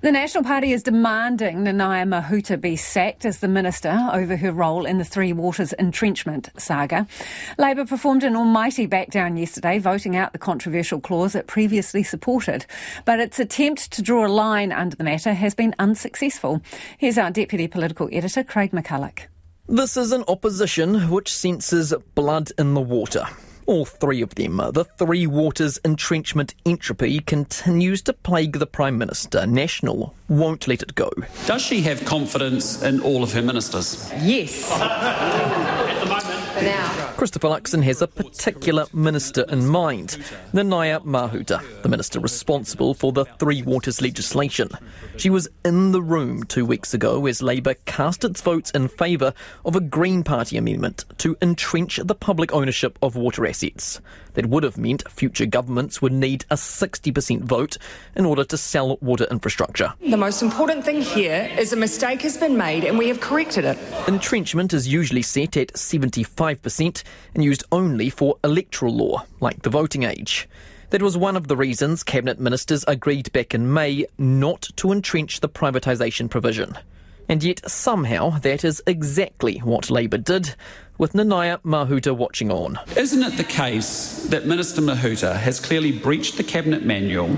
The National Party is demanding Nanaia Mahuta be sacked as the minister over her role in the Three Waters entrenchment saga. Labour performed an almighty backdown yesterday, voting out the controversial clause it previously supported. But its attempt to draw a line under the matter has been unsuccessful. Here's our Deputy Political Editor, Craig McCulloch. This is an opposition which senses blood in the water. All three of them. The Three Waters entrenchment entropy continues to plague the Prime Minister. National won't let it go. Does she have confidence in all of her ministers? Yes. Christopher Luxon has a particular minister in mind, Nanaia Mahuta, the minister responsible for the Three Waters legislation. She was in the room two weeks ago as Labour cast its votes in favour of a Green Party amendment to entrench the public ownership of water assets. That would have meant future governments would need a 60% vote in order to sell water infrastructure. The most important thing here is a mistake has been made and we have corrected it. Entrenchment is usually set at 75% and used only for electoral law, like the voting age. That was one of the reasons Cabinet ministers agreed back in May not to entrench the privatisation provision. And yet, somehow, that is exactly what Labour did, with Nanaia Mahuta watching on. Isn't it the case that Minister Mahuta has clearly breached the Cabinet manual?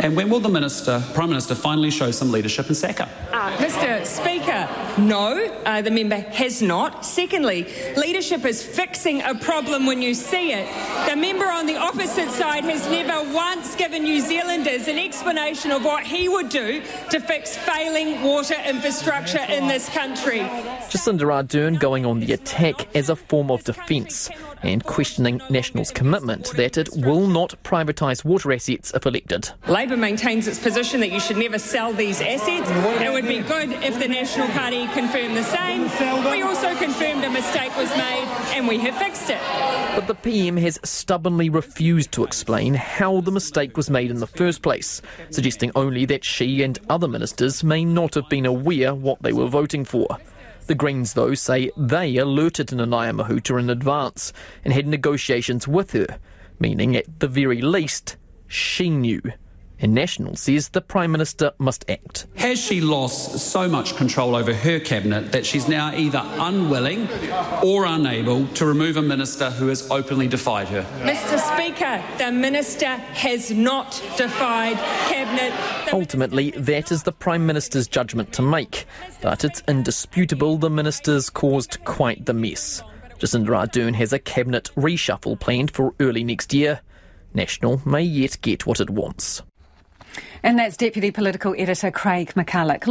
And when will the Minister, Prime Minister, finally show some leadership and sack her? Uh, Mr. Speaker, no, uh, the member has not. Secondly, leadership is fixing a problem when you see it. The member on the opposite side has never once given New Zealanders an explanation of what he would do to fix failing water infrastructure in this country. Jacinda Ardern going on the attack as a form of defence and questioning National's commitment that it will not privatise water assets if elected. Labour maintains its position that you should never sell these assets. It would be good if the National Party confirmed the same. We also confirmed a mistake was made and we have fixed it. But the PM has stubbornly refused to explain how the mistake was made in the first place, suggesting only that she and other ministers may not have been aware what they were voting for. The Greens, though, say they alerted Nanaia Mahuta in advance and had negotiations with her, meaning at the very least, she knew. And National says the Prime Minister must act. Has she lost so much control over her cabinet that she's now either unwilling or unable to remove a minister who has openly defied her? Mr. Speaker, the minister has not defied cabinet. The Ultimately, that is the Prime Minister's judgment to make, but it's indisputable the ministers caused quite the mess. Jacinda Ardern has a cabinet reshuffle planned for early next year. National may yet get what it wants. And that's Deputy Political Editor Craig McCulloch.